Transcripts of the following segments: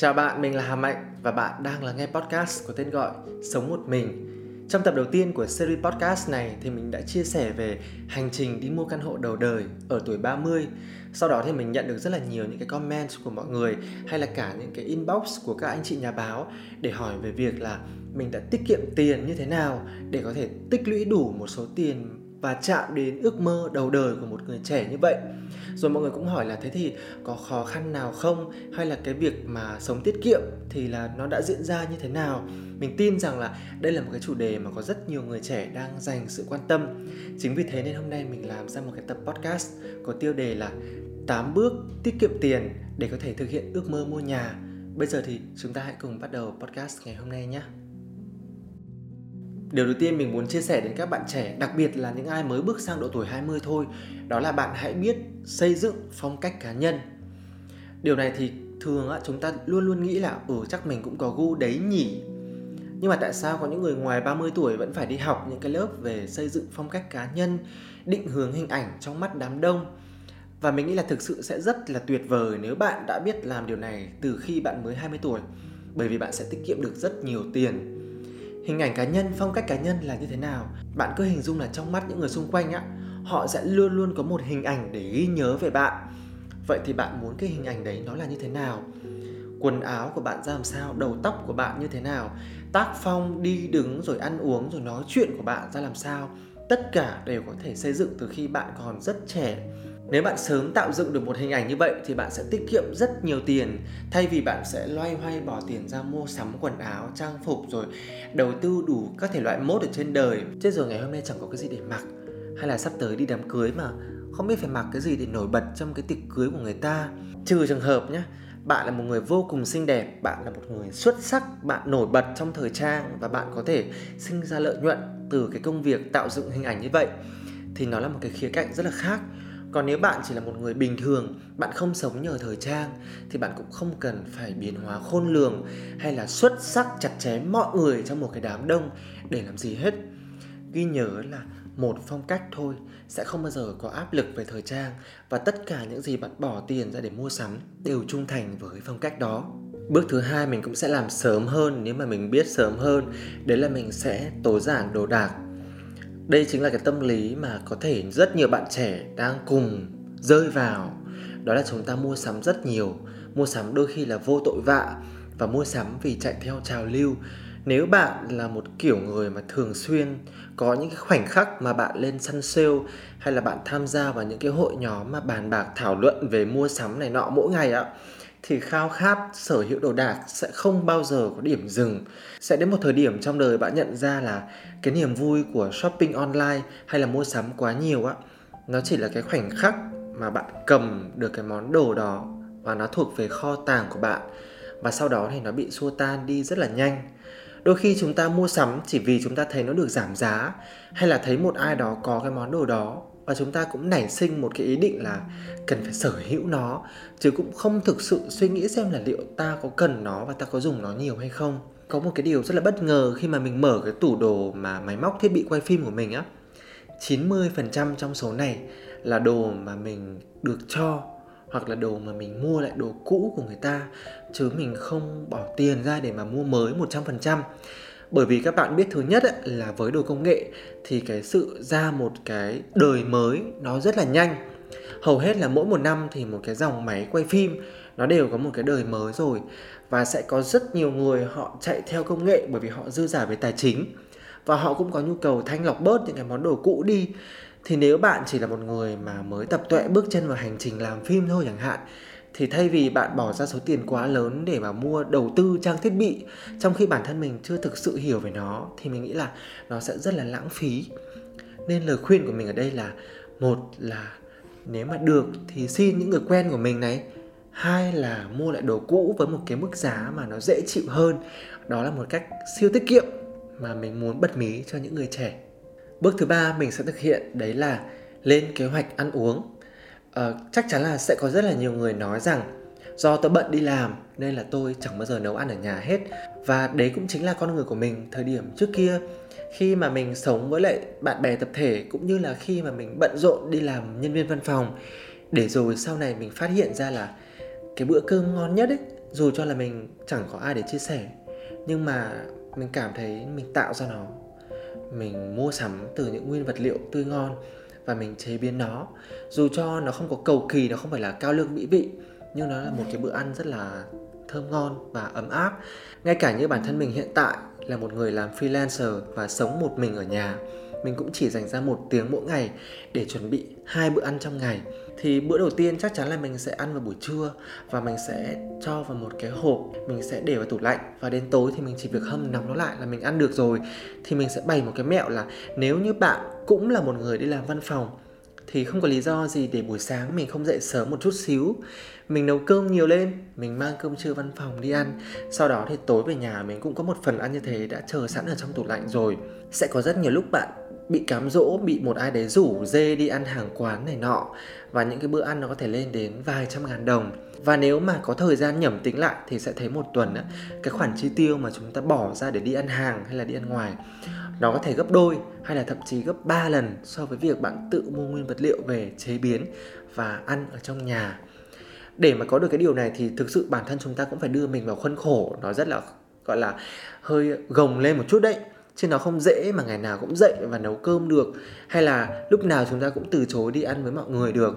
Chào bạn, mình là Hà Mạnh và bạn đang là nghe podcast có tên gọi Sống một mình. Trong tập đầu tiên của series podcast này thì mình đã chia sẻ về hành trình đi mua căn hộ đầu đời ở tuổi 30. Sau đó thì mình nhận được rất là nhiều những cái comment của mọi người hay là cả những cái inbox của các anh chị nhà báo để hỏi về việc là mình đã tiết kiệm tiền như thế nào để có thể tích lũy đủ một số tiền và chạm đến ước mơ đầu đời của một người trẻ như vậy. Rồi mọi người cũng hỏi là thế thì có khó khăn nào không? Hay là cái việc mà sống tiết kiệm thì là nó đã diễn ra như thế nào? Mình tin rằng là đây là một cái chủ đề mà có rất nhiều người trẻ đang dành sự quan tâm. Chính vì thế nên hôm nay mình làm ra một cái tập podcast có tiêu đề là 8 bước tiết kiệm tiền để có thể thực hiện ước mơ mua nhà. Bây giờ thì chúng ta hãy cùng bắt đầu podcast ngày hôm nay nhé. Điều đầu tiên mình muốn chia sẻ đến các bạn trẻ, đặc biệt là những ai mới bước sang độ tuổi 20 thôi, đó là bạn hãy biết xây dựng phong cách cá nhân. Điều này thì thường á, chúng ta luôn luôn nghĩ là ừ chắc mình cũng có gu đấy nhỉ. Nhưng mà tại sao có những người ngoài 30 tuổi vẫn phải đi học những cái lớp về xây dựng phong cách cá nhân, định hướng hình ảnh trong mắt đám đông? Và mình nghĩ là thực sự sẽ rất là tuyệt vời nếu bạn đã biết làm điều này từ khi bạn mới 20 tuổi. Bởi vì bạn sẽ tiết kiệm được rất nhiều tiền hình ảnh cá nhân, phong cách cá nhân là như thế nào? Bạn cứ hình dung là trong mắt những người xung quanh á, họ sẽ luôn luôn có một hình ảnh để ghi nhớ về bạn. Vậy thì bạn muốn cái hình ảnh đấy nó là như thế nào? Quần áo của bạn ra làm sao? Đầu tóc của bạn như thế nào? Tác phong, đi đứng, rồi ăn uống, rồi nói chuyện của bạn ra làm sao? Tất cả đều có thể xây dựng từ khi bạn còn rất trẻ nếu bạn sớm tạo dựng được một hình ảnh như vậy thì bạn sẽ tiết kiệm rất nhiều tiền thay vì bạn sẽ loay hoay bỏ tiền ra mua sắm quần áo, trang phục rồi đầu tư đủ các thể loại mốt ở trên đời. chứ rồi ngày hôm nay chẳng có cái gì để mặc hay là sắp tới đi đám cưới mà không biết phải mặc cái gì để nổi bật trong cái tiệc cưới của người ta. Trừ trường hợp nhé, bạn là một người vô cùng xinh đẹp, bạn là một người xuất sắc, bạn nổi bật trong thời trang và bạn có thể sinh ra lợi nhuận từ cái công việc tạo dựng hình ảnh như vậy thì nó là một cái khía cạnh rất là khác còn nếu bạn chỉ là một người bình thường, bạn không sống nhờ thời trang, thì bạn cũng không cần phải biến hóa khôn lường hay là xuất sắc chặt chém mọi người trong một cái đám đông để làm gì hết. Ghi nhớ là một phong cách thôi, sẽ không bao giờ có áp lực về thời trang và tất cả những gì bạn bỏ tiền ra để mua sắm đều trung thành với phong cách đó. Bước thứ hai mình cũng sẽ làm sớm hơn, nếu mà mình biết sớm hơn, đấy là mình sẽ tối giản đồ đạc đây chính là cái tâm lý mà có thể rất nhiều bạn trẻ đang cùng rơi vào. Đó là chúng ta mua sắm rất nhiều, mua sắm đôi khi là vô tội vạ và mua sắm vì chạy theo trào lưu. Nếu bạn là một kiểu người mà thường xuyên có những cái khoảnh khắc mà bạn lên săn sale hay là bạn tham gia vào những cái hội nhóm mà bàn bạc thảo luận về mua sắm này nọ mỗi ngày ạ thì khao khát sở hữu đồ đạc sẽ không bao giờ có điểm dừng. Sẽ đến một thời điểm trong đời bạn nhận ra là cái niềm vui của shopping online hay là mua sắm quá nhiều á, nó chỉ là cái khoảnh khắc mà bạn cầm được cái món đồ đó và nó thuộc về kho tàng của bạn. Và sau đó thì nó bị xua tan đi rất là nhanh. Đôi khi chúng ta mua sắm chỉ vì chúng ta thấy nó được giảm giá hay là thấy một ai đó có cái món đồ đó và chúng ta cũng nảy sinh một cái ý định là cần phải sở hữu nó, chứ cũng không thực sự suy nghĩ xem là liệu ta có cần nó và ta có dùng nó nhiều hay không. Có một cái điều rất là bất ngờ khi mà mình mở cái tủ đồ mà máy móc thiết bị quay phim của mình á. 90% trong số này là đồ mà mình được cho, hoặc là đồ mà mình mua lại đồ cũ của người ta, chứ mình không bỏ tiền ra để mà mua mới 100% bởi vì các bạn biết thứ nhất ấy, là với đồ công nghệ thì cái sự ra một cái đời mới nó rất là nhanh. Hầu hết là mỗi một năm thì một cái dòng máy quay phim nó đều có một cái đời mới rồi. Và sẽ có rất nhiều người họ chạy theo công nghệ bởi vì họ dư giả về tài chính. Và họ cũng có nhu cầu thanh lọc bớt những cái món đồ cũ đi. Thì nếu bạn chỉ là một người mà mới tập tuệ bước chân vào hành trình làm phim thôi chẳng hạn thì thay vì bạn bỏ ra số tiền quá lớn để mà mua đầu tư trang thiết bị, trong khi bản thân mình chưa thực sự hiểu về nó, thì mình nghĩ là nó sẽ rất là lãng phí. Nên lời khuyên của mình ở đây là, một là nếu mà được thì xin những người quen của mình này. Hai là mua lại đồ cũ với một cái mức giá mà nó dễ chịu hơn. Đó là một cách siêu tiết kiệm mà mình muốn bật mí cho những người trẻ. Bước thứ ba mình sẽ thực hiện, đấy là lên kế hoạch ăn uống uh, chắc chắn là sẽ có rất là nhiều người nói rằng do tôi bận đi làm nên là tôi chẳng bao giờ nấu ăn ở nhà hết. Và đấy cũng chính là con người của mình thời điểm trước kia. Khi mà mình sống với lại bạn bè tập thể cũng như là khi mà mình bận rộn đi làm nhân viên văn phòng để rồi sau này mình phát hiện ra là cái bữa cơm ngon nhất ấy dù cho là mình chẳng có ai để chia sẻ nhưng mà mình cảm thấy mình tạo ra nó. Mình mua sắm từ những nguyên vật liệu tươi ngon và mình chế biến nó. Dù cho nó không có cầu kỳ, nó không phải là cao lương mỹ vị, nhưng nó là một cái bữa ăn rất là thơm ngon và ấm áp. Ngay cả như bản thân mình hiện tại là một người làm freelancer và sống một mình ở nhà, mình cũng chỉ dành ra một tiếng mỗi ngày để chuẩn bị hai bữa ăn trong ngày. Thì bữa đầu tiên chắc chắn là mình sẽ ăn vào buổi trưa và mình sẽ cho vào một cái hộp, mình sẽ để vào tủ lạnh và đến tối thì mình chỉ việc hâm nóng nó lại là mình ăn được rồi. Thì mình sẽ bày một cái mẹo là nếu như bạn cũng là một người đi làm văn phòng, thì không có lý do gì để buổi sáng mình không dậy sớm một chút xíu. Mình nấu cơm nhiều lên, mình mang cơm trưa văn phòng đi ăn. Sau đó thì tối về nhà mình cũng có một phần ăn như thế đã chờ sẵn ở trong tủ lạnh rồi. Sẽ có rất nhiều lúc bạn bị cám dỗ, bị một ai đấy rủ dê đi ăn hàng quán này nọ. Và những cái bữa ăn nó có thể lên đến vài trăm ngàn đồng. Và nếu mà có thời gian nhẩm tính lại thì sẽ thấy một tuần cái khoản chi tiêu mà chúng ta bỏ ra để đi ăn hàng hay là đi ăn ngoài nó có thể gấp đôi hay là thậm chí gấp 3 lần so với việc bạn tự mua nguyên vật liệu về chế biến và ăn ở trong nhà. Để mà có được cái điều này thì thực sự bản thân chúng ta cũng phải đưa mình vào khuôn khổ. Nó rất là gọi là hơi gồng lên một chút đấy chứ nó không dễ mà ngày nào cũng dậy và nấu cơm được hay là lúc nào chúng ta cũng từ chối đi ăn với mọi người được.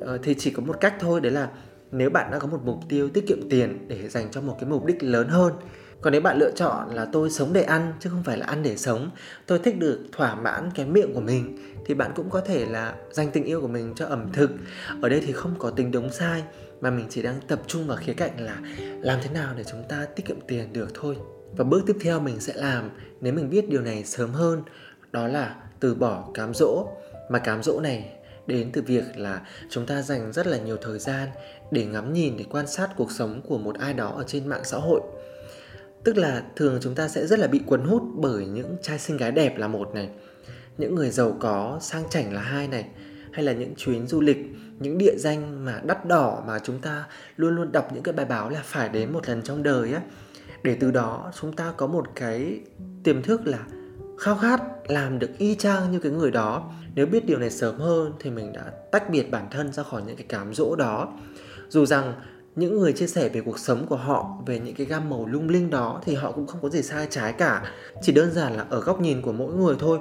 Ờ, thì chỉ có một cách thôi đấy là nếu bạn đã có một mục tiêu tiết kiệm tiền để dành cho một cái mục đích lớn hơn còn nếu bạn lựa chọn là tôi sống để ăn, chứ không phải là ăn để sống, tôi thích được thỏa mãn cái miệng của mình, thì bạn cũng có thể là dành tình yêu của mình cho ẩm thực. Ở đây thì không có tính đúng sai, mà mình chỉ đang tập trung vào khía cạnh là làm thế nào để chúng ta tiết kiệm tiền được thôi. Và bước tiếp theo mình sẽ làm, nếu mình biết điều này sớm hơn, đó là từ bỏ cám dỗ. Mà cám dỗ này đến từ việc là chúng ta dành rất là nhiều thời gian để ngắm nhìn, để quan sát cuộc sống của một ai đó ở trên mạng xã hội tức là thường chúng ta sẽ rất là bị cuốn hút bởi những trai xinh gái đẹp là một này, những người giàu có, sang chảnh là hai này, hay là những chuyến du lịch, những địa danh mà đắt đỏ mà chúng ta luôn luôn đọc những cái bài báo là phải đến một lần trong đời á. Để từ đó chúng ta có một cái tiềm thức là khao khát làm được y chang như cái người đó. Nếu biết điều này sớm hơn thì mình đã tách biệt bản thân ra khỏi những cái cám dỗ đó. Dù rằng những người chia sẻ về cuộc sống của họ, về những cái gam màu lung linh đó thì họ cũng không có gì sai trái cả. Chỉ đơn giản là ở góc nhìn của mỗi người thôi.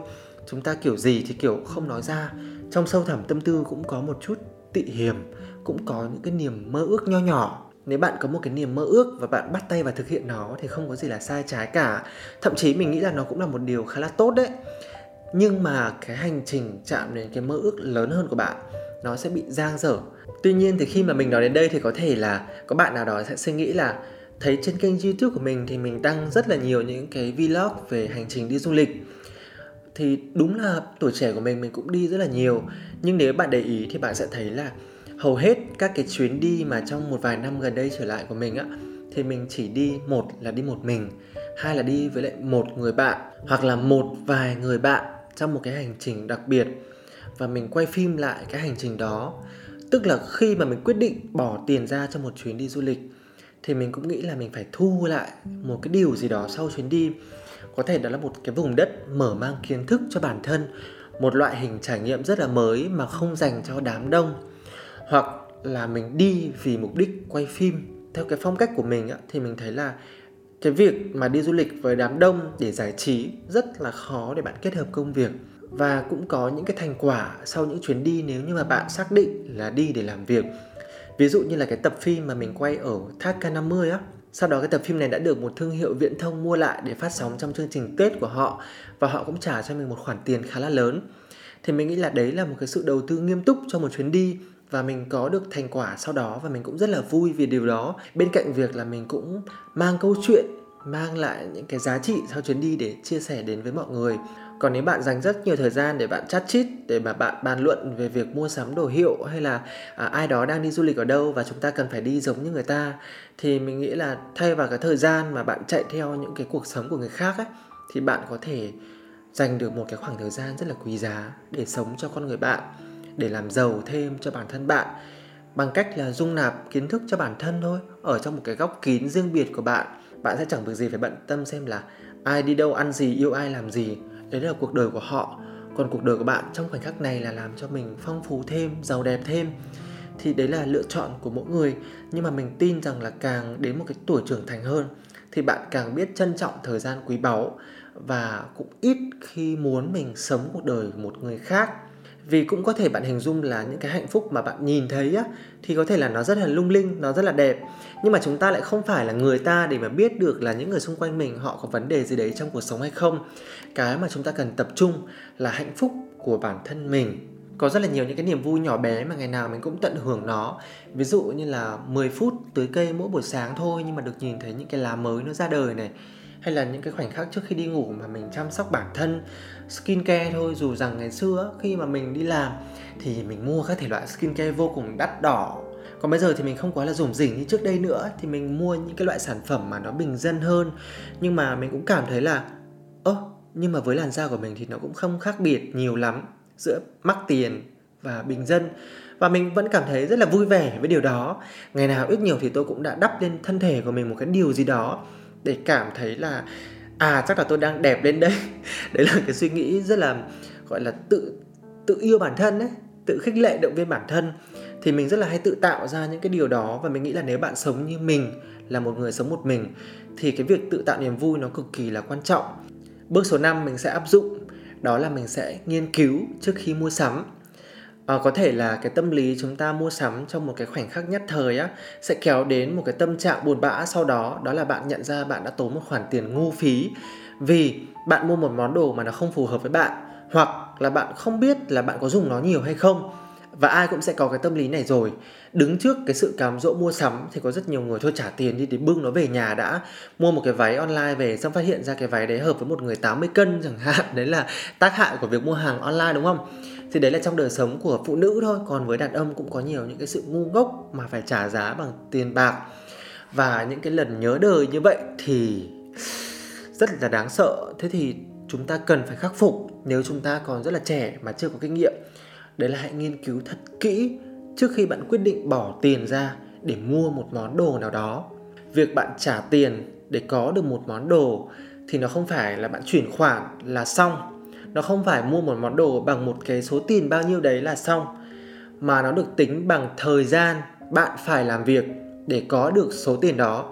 Chúng ta kiểu gì thì kiểu không nói ra. Trong sâu thẳm tâm tư cũng có một chút tị hiềm, cũng có những cái niềm mơ ước nho nhỏ. Nếu bạn có một cái niềm mơ ước và bạn bắt tay và thực hiện nó thì không có gì là sai trái cả. Thậm chí mình nghĩ là nó cũng là một điều khá là tốt đấy. Nhưng mà cái hành trình chạm đến cái mơ ước lớn hơn của bạn nó sẽ bị giang dở. Tuy nhiên thì khi mà mình nói đến đây thì có thể là có bạn nào đó sẽ suy nghĩ là thấy trên kênh youtube của mình thì mình đăng rất là nhiều những cái vlog về hành trình đi du lịch. Thì đúng là tuổi trẻ của mình mình cũng đi rất là nhiều. Nhưng nếu bạn để ý thì bạn sẽ thấy là hầu hết các cái chuyến đi mà trong một vài năm gần đây trở lại của mình á, thì mình chỉ đi một là đi một mình, hai là đi với lại một người bạn hoặc là một vài người bạn trong một cái hành trình đặc biệt và mình quay phim lại cái hành trình đó. Tức là khi mà mình quyết định bỏ tiền ra cho một chuyến đi du lịch, thì mình cũng nghĩ là mình phải thu lại một cái điều gì đó sau chuyến đi. Có thể đó là một cái vùng đất mở mang kiến thức cho bản thân, một loại hình trải nghiệm rất là mới mà không dành cho đám đông. Hoặc là mình đi vì mục đích quay phim. Theo cái phong cách của mình thì mình thấy là cái việc mà đi du lịch với đám đông để giải trí rất là khó để bạn kết hợp công việc và cũng có những cái thành quả sau những chuyến đi nếu như mà bạn xác định là đi để làm việc. Ví dụ như là cái tập phim mà mình quay ở thác K50 á, sau đó cái tập phim này đã được một thương hiệu viễn thông mua lại để phát sóng trong chương trình Tết của họ và họ cũng trả cho mình một khoản tiền khá là lớn. Thì mình nghĩ là đấy là một cái sự đầu tư nghiêm túc cho một chuyến đi và mình có được thành quả sau đó và mình cũng rất là vui vì điều đó. Bên cạnh việc là mình cũng mang câu chuyện, mang lại những cái giá trị sau chuyến đi để chia sẻ đến với mọi người còn nếu bạn dành rất nhiều thời gian để bạn chat chít để mà bạn bàn luận về việc mua sắm đồ hiệu hay là à, ai đó đang đi du lịch ở đâu và chúng ta cần phải đi giống như người ta thì mình nghĩ là thay vào cái thời gian mà bạn chạy theo những cái cuộc sống của người khác ấy thì bạn có thể dành được một cái khoảng thời gian rất là quý giá để sống cho con người bạn để làm giàu thêm cho bản thân bạn bằng cách là dung nạp kiến thức cho bản thân thôi ở trong một cái góc kín riêng biệt của bạn. Bạn sẽ chẳng việc gì phải bận tâm xem là ai đi đâu ăn gì yêu ai làm gì đấy là cuộc đời của họ. Còn cuộc đời của bạn trong khoảnh khắc này là làm cho mình phong phú thêm, giàu đẹp thêm. Thì đấy là lựa chọn của mỗi người. Nhưng mà mình tin rằng là càng đến một cái tuổi trưởng thành hơn, thì bạn càng biết trân trọng thời gian quý báu và cũng ít khi muốn mình sống cuộc đời của một người khác vì cũng có thể bạn hình dung là những cái hạnh phúc mà bạn nhìn thấy á, thì có thể là nó rất là lung linh, nó rất là đẹp. Nhưng mà chúng ta lại không phải là người ta để mà biết được là những người xung quanh mình họ có vấn đề gì đấy trong cuộc sống hay không. Cái mà chúng ta cần tập trung là hạnh phúc của bản thân mình. Có rất là nhiều những cái niềm vui nhỏ bé mà ngày nào mình cũng tận hưởng nó. Ví dụ như là 10 phút tưới cây mỗi buổi sáng thôi nhưng mà được nhìn thấy những cái lá mới nó ra đời này hay là những cái khoảnh khắc trước khi đi ngủ mà mình chăm sóc bản thân, skincare thôi, dù rằng ngày xưa khi mà mình đi làm thì mình mua các thể loại skincare vô cùng đắt đỏ. Còn bây giờ thì mình không quá là rủng rỉnh như trước đây nữa, thì mình mua những cái loại sản phẩm mà nó bình dân hơn. Nhưng mà mình cũng cảm thấy là, ơ, nhưng mà với làn da của mình thì nó cũng không khác biệt nhiều lắm giữa mắc tiền và bình dân. Và mình vẫn cảm thấy rất là vui vẻ với điều đó. Ngày nào ít nhiều thì tôi cũng đã đắp lên thân thể của mình một cái điều gì đó để cảm thấy là à chắc là tôi đang đẹp lên đây. Đấy là cái suy nghĩ rất là, gọi là, tự tự yêu bản thân đấy tự khích lệ động viên bản thân. Thì mình rất là hay tự tạo ra những cái điều đó và mình nghĩ là nếu bạn sống như mình, là một người sống một mình, thì cái việc tự tạo niềm vui nó cực kỳ là quan trọng. Bước số 5 mình sẽ áp dụng, đó là mình sẽ nghiên cứu trước khi mua sắm à, có thể là cái tâm lý chúng ta mua sắm trong một cái khoảnh khắc nhất thời á sẽ kéo đến một cái tâm trạng buồn bã sau đó đó là bạn nhận ra bạn đã tốn một khoản tiền ngu phí vì bạn mua một món đồ mà nó không phù hợp với bạn hoặc là bạn không biết là bạn có dùng nó nhiều hay không. Và ai cũng sẽ có cái tâm lý này rồi. Đứng trước cái sự cám dỗ mua sắm thì có rất nhiều người thôi trả tiền đi để bưng nó về nhà đã. Mua một cái váy online về xong phát hiện ra cái váy đấy hợp với một người 80 cân chẳng hạn. Đấy là tác hại của việc mua hàng online đúng không? Thì đấy là trong đời sống của phụ nữ thôi. Còn với đàn ông cũng có nhiều những cái sự ngu ngốc mà phải trả giá bằng tiền bạc. Và những cái lần nhớ đời như vậy thì rất là đáng sợ. Thế thì chúng ta cần phải khắc phục nếu chúng ta còn rất là trẻ mà chưa có kinh nghiệm. Đấy là hãy nghiên cứu thật kỹ trước khi bạn quyết định bỏ tiền ra để mua một món đồ nào đó. Việc bạn trả tiền để có được một món đồ thì nó không phải là bạn chuyển khoản là xong nó không phải mua một món đồ bằng một cái số tiền bao nhiêu đấy là xong, mà nó được tính bằng thời gian bạn phải làm việc để có được số tiền đó.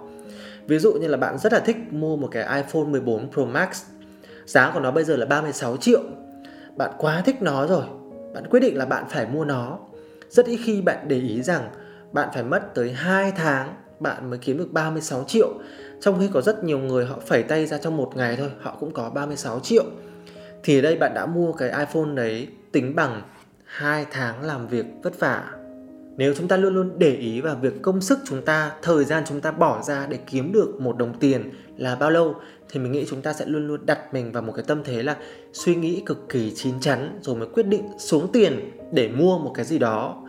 Ví dụ như là bạn rất là thích mua một cái iPhone 14 Pro Max, giá của nó bây giờ là 36 triệu. Bạn quá thích nó rồi, bạn quyết định là bạn phải mua nó. Rất ít khi bạn để ý rằng bạn phải mất tới 2 tháng, bạn mới kiếm được 36 triệu. Trong khi có rất nhiều người họ phẩy tay ra trong một ngày thôi, họ cũng có 36 triệu thì ở đây bạn đã mua cái iPhone đấy tính bằng 2 tháng làm việc vất vả. Nếu chúng ta luôn luôn để ý vào việc công sức chúng ta, thời gian chúng ta bỏ ra để kiếm được một đồng tiền là bao lâu, thì mình nghĩ chúng ta sẽ luôn luôn đặt mình vào một cái tâm thế là suy nghĩ cực kỳ chín chắn rồi mới quyết định xuống tiền để mua một cái gì đó.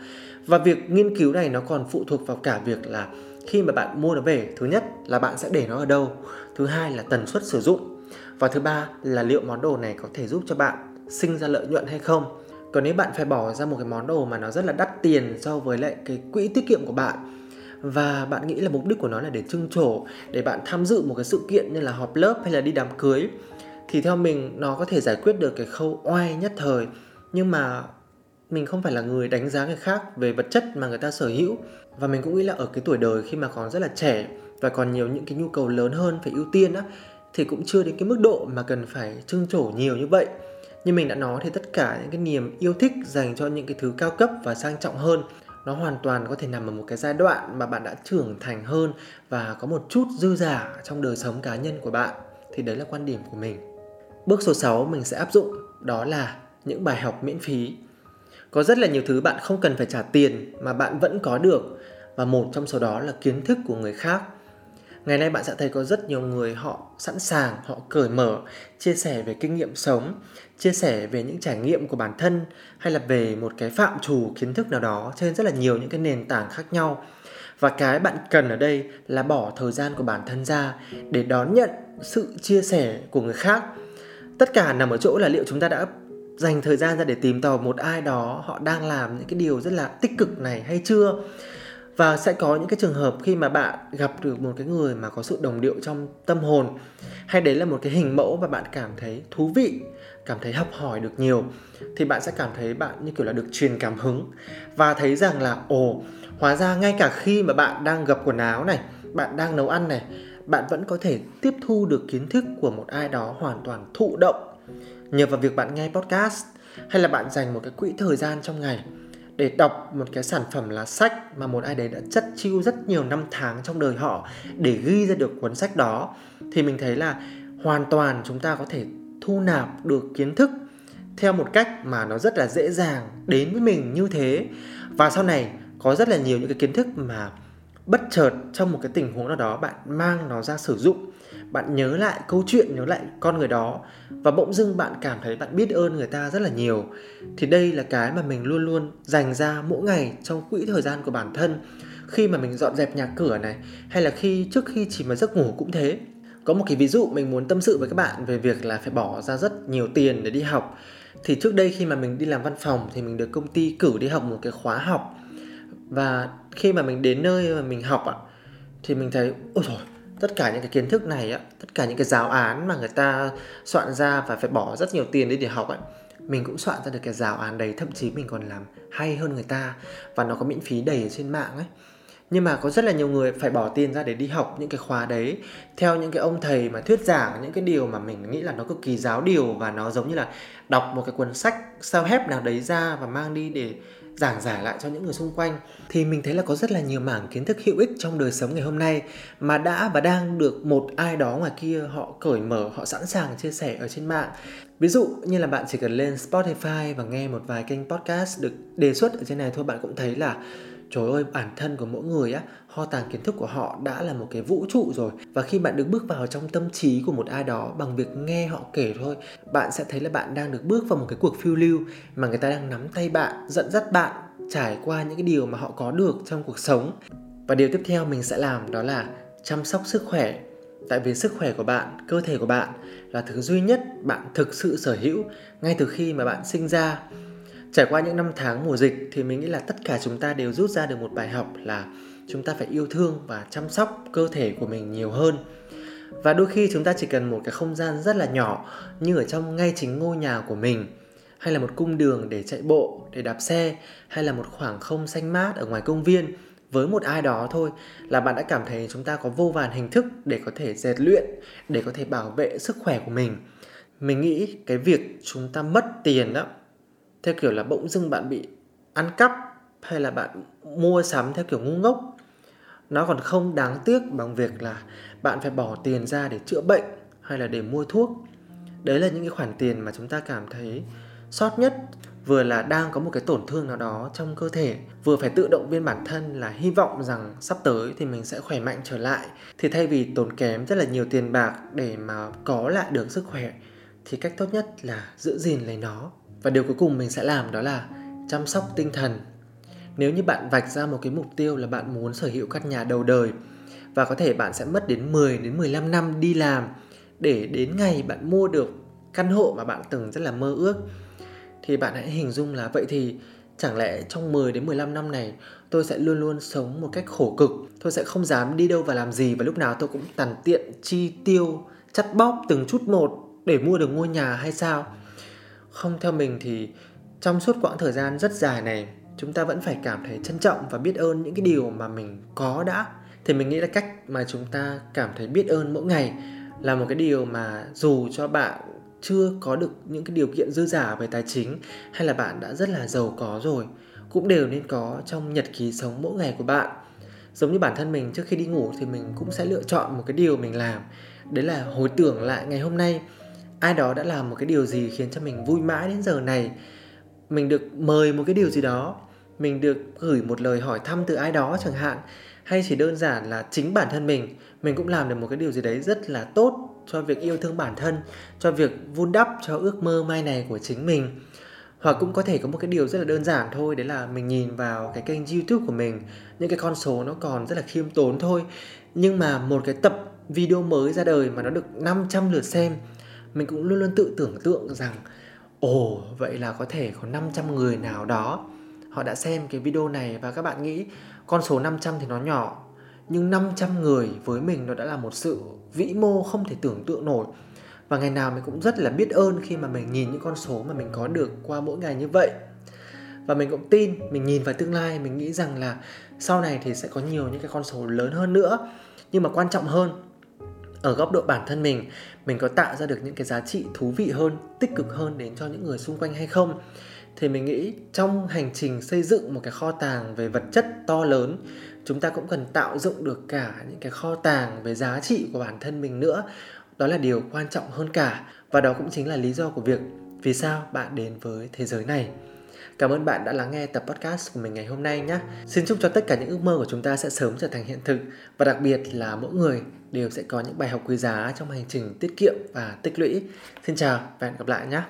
Và việc nghiên cứu này nó còn phụ thuộc vào cả việc là khi mà bạn mua nó về, thứ nhất là bạn sẽ để nó ở đâu, thứ hai là tần suất sử dụng và thứ ba là liệu món đồ này có thể giúp cho bạn sinh ra lợi nhuận hay không? Còn nếu bạn phải bỏ ra một cái món đồ mà nó rất là đắt tiền so với lại cái quỹ tiết kiệm của bạn, và bạn nghĩ là mục đích của nó là để trưng trổ, để bạn tham dự một cái sự kiện như là họp lớp hay là đi đám cưới, thì theo mình nó có thể giải quyết được cái khâu oai nhất thời. Nhưng mà mình không phải là người đánh giá người khác về vật chất mà người ta sở hữu. Và mình cũng nghĩ là ở cái tuổi đời khi mà còn rất là trẻ và còn nhiều những cái nhu cầu lớn hơn phải ưu tiên á thì cũng chưa đến cái mức độ mà cần phải trưng trổ nhiều như vậy. Như mình đã nói thì tất cả những cái niềm yêu thích dành cho những cái thứ cao cấp và sang trọng hơn, nó hoàn toàn có thể nằm ở một cái giai đoạn mà bạn đã trưởng thành hơn và có một chút dư giả trong đời sống cá nhân của bạn. Thì đấy là quan điểm của mình. Bước số 6 mình sẽ áp dụng, đó là những bài học miễn phí. Có rất là nhiều thứ bạn không cần phải trả tiền mà bạn vẫn có được, và một trong số đó là kiến thức của người khác ngày nay bạn sẽ thấy có rất nhiều người họ sẵn sàng, họ cởi mở, chia sẻ về kinh nghiệm sống, chia sẻ về những trải nghiệm của bản thân, hay là về một cái phạm trù kiến thức nào đó trên rất là nhiều những cái nền tảng khác nhau. Và cái bạn cần ở đây là bỏ thời gian của bản thân ra để đón nhận sự chia sẻ của người khác. Tất cả nằm ở chỗ là liệu chúng ta đã dành thời gian ra để tìm tòi một ai đó họ đang làm những cái điều rất là tích cực này hay chưa? Và sẽ có những cái trường hợp khi mà bạn gặp được một cái người mà có sự đồng điệu trong tâm hồn, hay đấy là một cái hình mẫu và bạn cảm thấy thú vị, cảm thấy học hỏi được nhiều, thì bạn sẽ cảm thấy bạn như kiểu là được truyền cảm hứng. Và thấy rằng là, ồ, hóa ra ngay cả khi mà bạn đang gập quần áo này, bạn đang nấu ăn này, bạn vẫn có thể tiếp thu được kiến thức của một ai đó hoàn toàn thụ động. Nhờ vào việc bạn nghe podcast, hay là bạn dành một cái quỹ thời gian trong ngày để đọc một cái sản phẩm là sách mà một ai đấy đã chất chiêu rất nhiều năm tháng trong đời họ để ghi ra được cuốn sách đó, thì mình thấy là hoàn toàn chúng ta có thể thu nạp được kiến thức theo một cách mà nó rất là dễ dàng đến với mình như thế. Và sau này có rất là nhiều những cái kiến thức mà bất chợt trong một cái tình huống nào đó bạn mang nó ra sử dụng. Bạn nhớ lại câu chuyện, nhớ lại con người đó và bỗng dưng bạn cảm thấy bạn biết ơn người ta rất là nhiều. Thì đây là cái mà mình luôn luôn dành ra mỗi ngày trong quỹ thời gian của bản thân khi mà mình dọn dẹp nhà cửa này, hay là khi trước khi chỉ mà giấc ngủ cũng thế. Có một cái ví dụ mình muốn tâm sự với các bạn về việc là phải bỏ ra rất nhiều tiền để đi học. Thì trước đây khi mà mình đi làm văn phòng thì mình được công ty cử đi học một cái khóa học và khi mà mình đến nơi mà mình học ạ thì mình thấy, ôi rồi tất cả những cái kiến thức này á, tất cả những cái giáo án mà người ta soạn ra và phải bỏ rất nhiều tiền đi để học ấy, mình cũng soạn ra được cái giáo án đấy, thậm chí mình còn làm hay hơn người ta và nó có miễn phí đầy ở trên mạng ấy. Nhưng mà có rất là nhiều người phải bỏ tiền ra để đi học những cái khóa đấy. Theo những cái ông thầy mà thuyết giảng, những cái điều mà mình nghĩ là nó cực kỳ giáo điều và nó giống như là đọc một cái cuốn sách sao hép nào đấy ra và mang đi để giảng giải lại cho những người xung quanh, thì mình thấy là có rất là nhiều mảng kiến thức hữu ích trong đời sống ngày hôm nay mà đã và đang được một ai đó ngoài kia họ cởi mở, họ sẵn sàng chia sẻ ở trên mạng. Ví dụ như là bạn chỉ cần lên Spotify và nghe một vài kênh podcast được đề xuất ở trên này thôi, bạn cũng thấy là trời ơi, bản thân của mỗi người á, kho tàng kiến thức của họ đã là một cái vũ trụ rồi. Và khi bạn được bước vào trong tâm trí của một ai đó bằng việc nghe họ kể thôi, bạn sẽ thấy là bạn đang được bước vào một cái cuộc phiêu lưu mà người ta đang nắm tay bạn, dẫn dắt bạn trải qua những cái điều mà họ có được trong cuộc sống. Và điều tiếp theo mình sẽ làm đó là chăm sóc sức khỏe. Tại vì sức khỏe của bạn, cơ thể của bạn là thứ duy nhất bạn thực sự sở hữu ngay từ khi mà bạn sinh ra trải qua những năm tháng mùa dịch thì mình nghĩ là tất cả chúng ta đều rút ra được một bài học là chúng ta phải yêu thương và chăm sóc cơ thể của mình nhiều hơn. Và đôi khi chúng ta chỉ cần một cái không gian rất là nhỏ như ở trong ngay chính ngôi nhà của mình, hay là một cung đường để chạy bộ, để đạp xe, hay là một khoảng không xanh mát ở ngoài công viên với một ai đó thôi là bạn đã cảm thấy chúng ta có vô vàn hình thức để có thể rèn luyện, để có thể bảo vệ sức khỏe của mình. Mình nghĩ cái việc chúng ta mất tiền đó theo kiểu là bỗng dưng bạn bị ăn cắp hay là bạn mua sắm theo kiểu ngu ngốc. Nó còn không đáng tiếc bằng việc là bạn phải bỏ tiền ra để chữa bệnh hay là để mua thuốc. Đấy là những cái khoản tiền mà chúng ta cảm thấy sót nhất, vừa là đang có một cái tổn thương nào đó trong cơ thể, vừa phải tự động viên bản thân là hy vọng rằng sắp tới thì mình sẽ khỏe mạnh trở lại. Thì thay vì tốn kém rất là nhiều tiền bạc để mà có lại được sức khỏe, thì cách tốt nhất là giữ gìn lấy nó và điều cuối cùng mình sẽ làm đó là chăm sóc tinh thần. Nếu như bạn vạch ra một cái mục tiêu là bạn muốn sở hữu căn nhà đầu đời và có thể bạn sẽ mất đến 10 đến 15 năm đi làm để đến ngày bạn mua được căn hộ mà bạn từng rất là mơ ước, thì bạn hãy hình dung là vậy thì chẳng lẽ trong 10 đến 15 năm này tôi sẽ luôn luôn sống một cách khổ cực. Tôi sẽ không dám đi đâu và làm gì và lúc nào tôi cũng tàn tiện, chi tiêu, chắt bóp từng chút một để mua được ngôi nhà hay sao? Không, theo mình thì trong suốt quãng thời gian rất dài này, chúng ta vẫn phải cảm thấy trân trọng và biết ơn những cái điều mà mình có đã. Thì mình nghĩ là cách mà chúng ta cảm thấy biết ơn mỗi ngày là một cái điều mà dù cho bạn chưa có được những cái điều kiện dư giả về tài chính hay là bạn đã rất là giàu có rồi, cũng đều nên có trong nhật ký sống mỗi ngày của bạn. Giống như bản thân mình, trước khi đi ngủ thì mình cũng sẽ lựa chọn một cái điều mình làm. Đấy là hồi tưởng lại ngày hôm nay ai đó đã làm một cái điều gì khiến cho mình vui mãi đến giờ này? Mình được mời một cái điều gì đó? Mình được gửi một lời hỏi thăm từ ai đó chẳng hạn? Hay chỉ đơn giản là chính bản thân mình? Mình cũng làm được một cái điều gì đấy rất là tốt cho việc yêu thương bản thân, cho việc vun đắp cho ước mơ mai này của chính mình. Hoặc cũng có thể có một cái điều rất là đơn giản thôi, đấy là mình nhìn vào cái kênh youtube của mình. Những cái con số nó còn rất là khiêm tốn thôi. Nhưng mà một cái tập video mới ra đời mà nó được 500 lượt xem mình cũng luôn luôn tự tưởng tượng rằng, ồ, vậy là có thể có 500 người nào đó họ đã xem cái video này và các bạn nghĩ con số 500 thì nó nhỏ, nhưng 500 người với mình nó đã là một sự vĩ mô không thể tưởng tượng nổi. Và ngày nào mình cũng rất là biết ơn khi mà mình nhìn những con số mà mình có được qua mỗi ngày như vậy. Và mình cũng tin, mình nhìn vào tương lai, mình nghĩ rằng là sau này thì sẽ có nhiều những cái con số lớn hơn nữa. Nhưng mà quan trọng hơn ở góc độ bản thân mình mình có tạo ra được những cái giá trị thú vị hơn, tích cực hơn đến cho những người xung quanh hay không? Thì mình nghĩ trong hành trình xây dựng một cái kho tàng về vật chất to lớn, chúng ta cũng cần tạo dựng được cả những cái kho tàng về giá trị của bản thân mình nữa. Đó là điều quan trọng hơn cả và đó cũng chính là lý do của việc vì sao bạn đến với thế giới này. Cảm ơn bạn đã lắng nghe tập podcast của mình ngày hôm nay nhé. Xin chúc cho tất cả những ước mơ của chúng ta sẽ sớm trở thành hiện thực và đặc biệt là mỗi người đều sẽ có những bài học quý giá trong hành trình tiết kiệm và tích lũy. Xin chào và hẹn gặp lại nhé.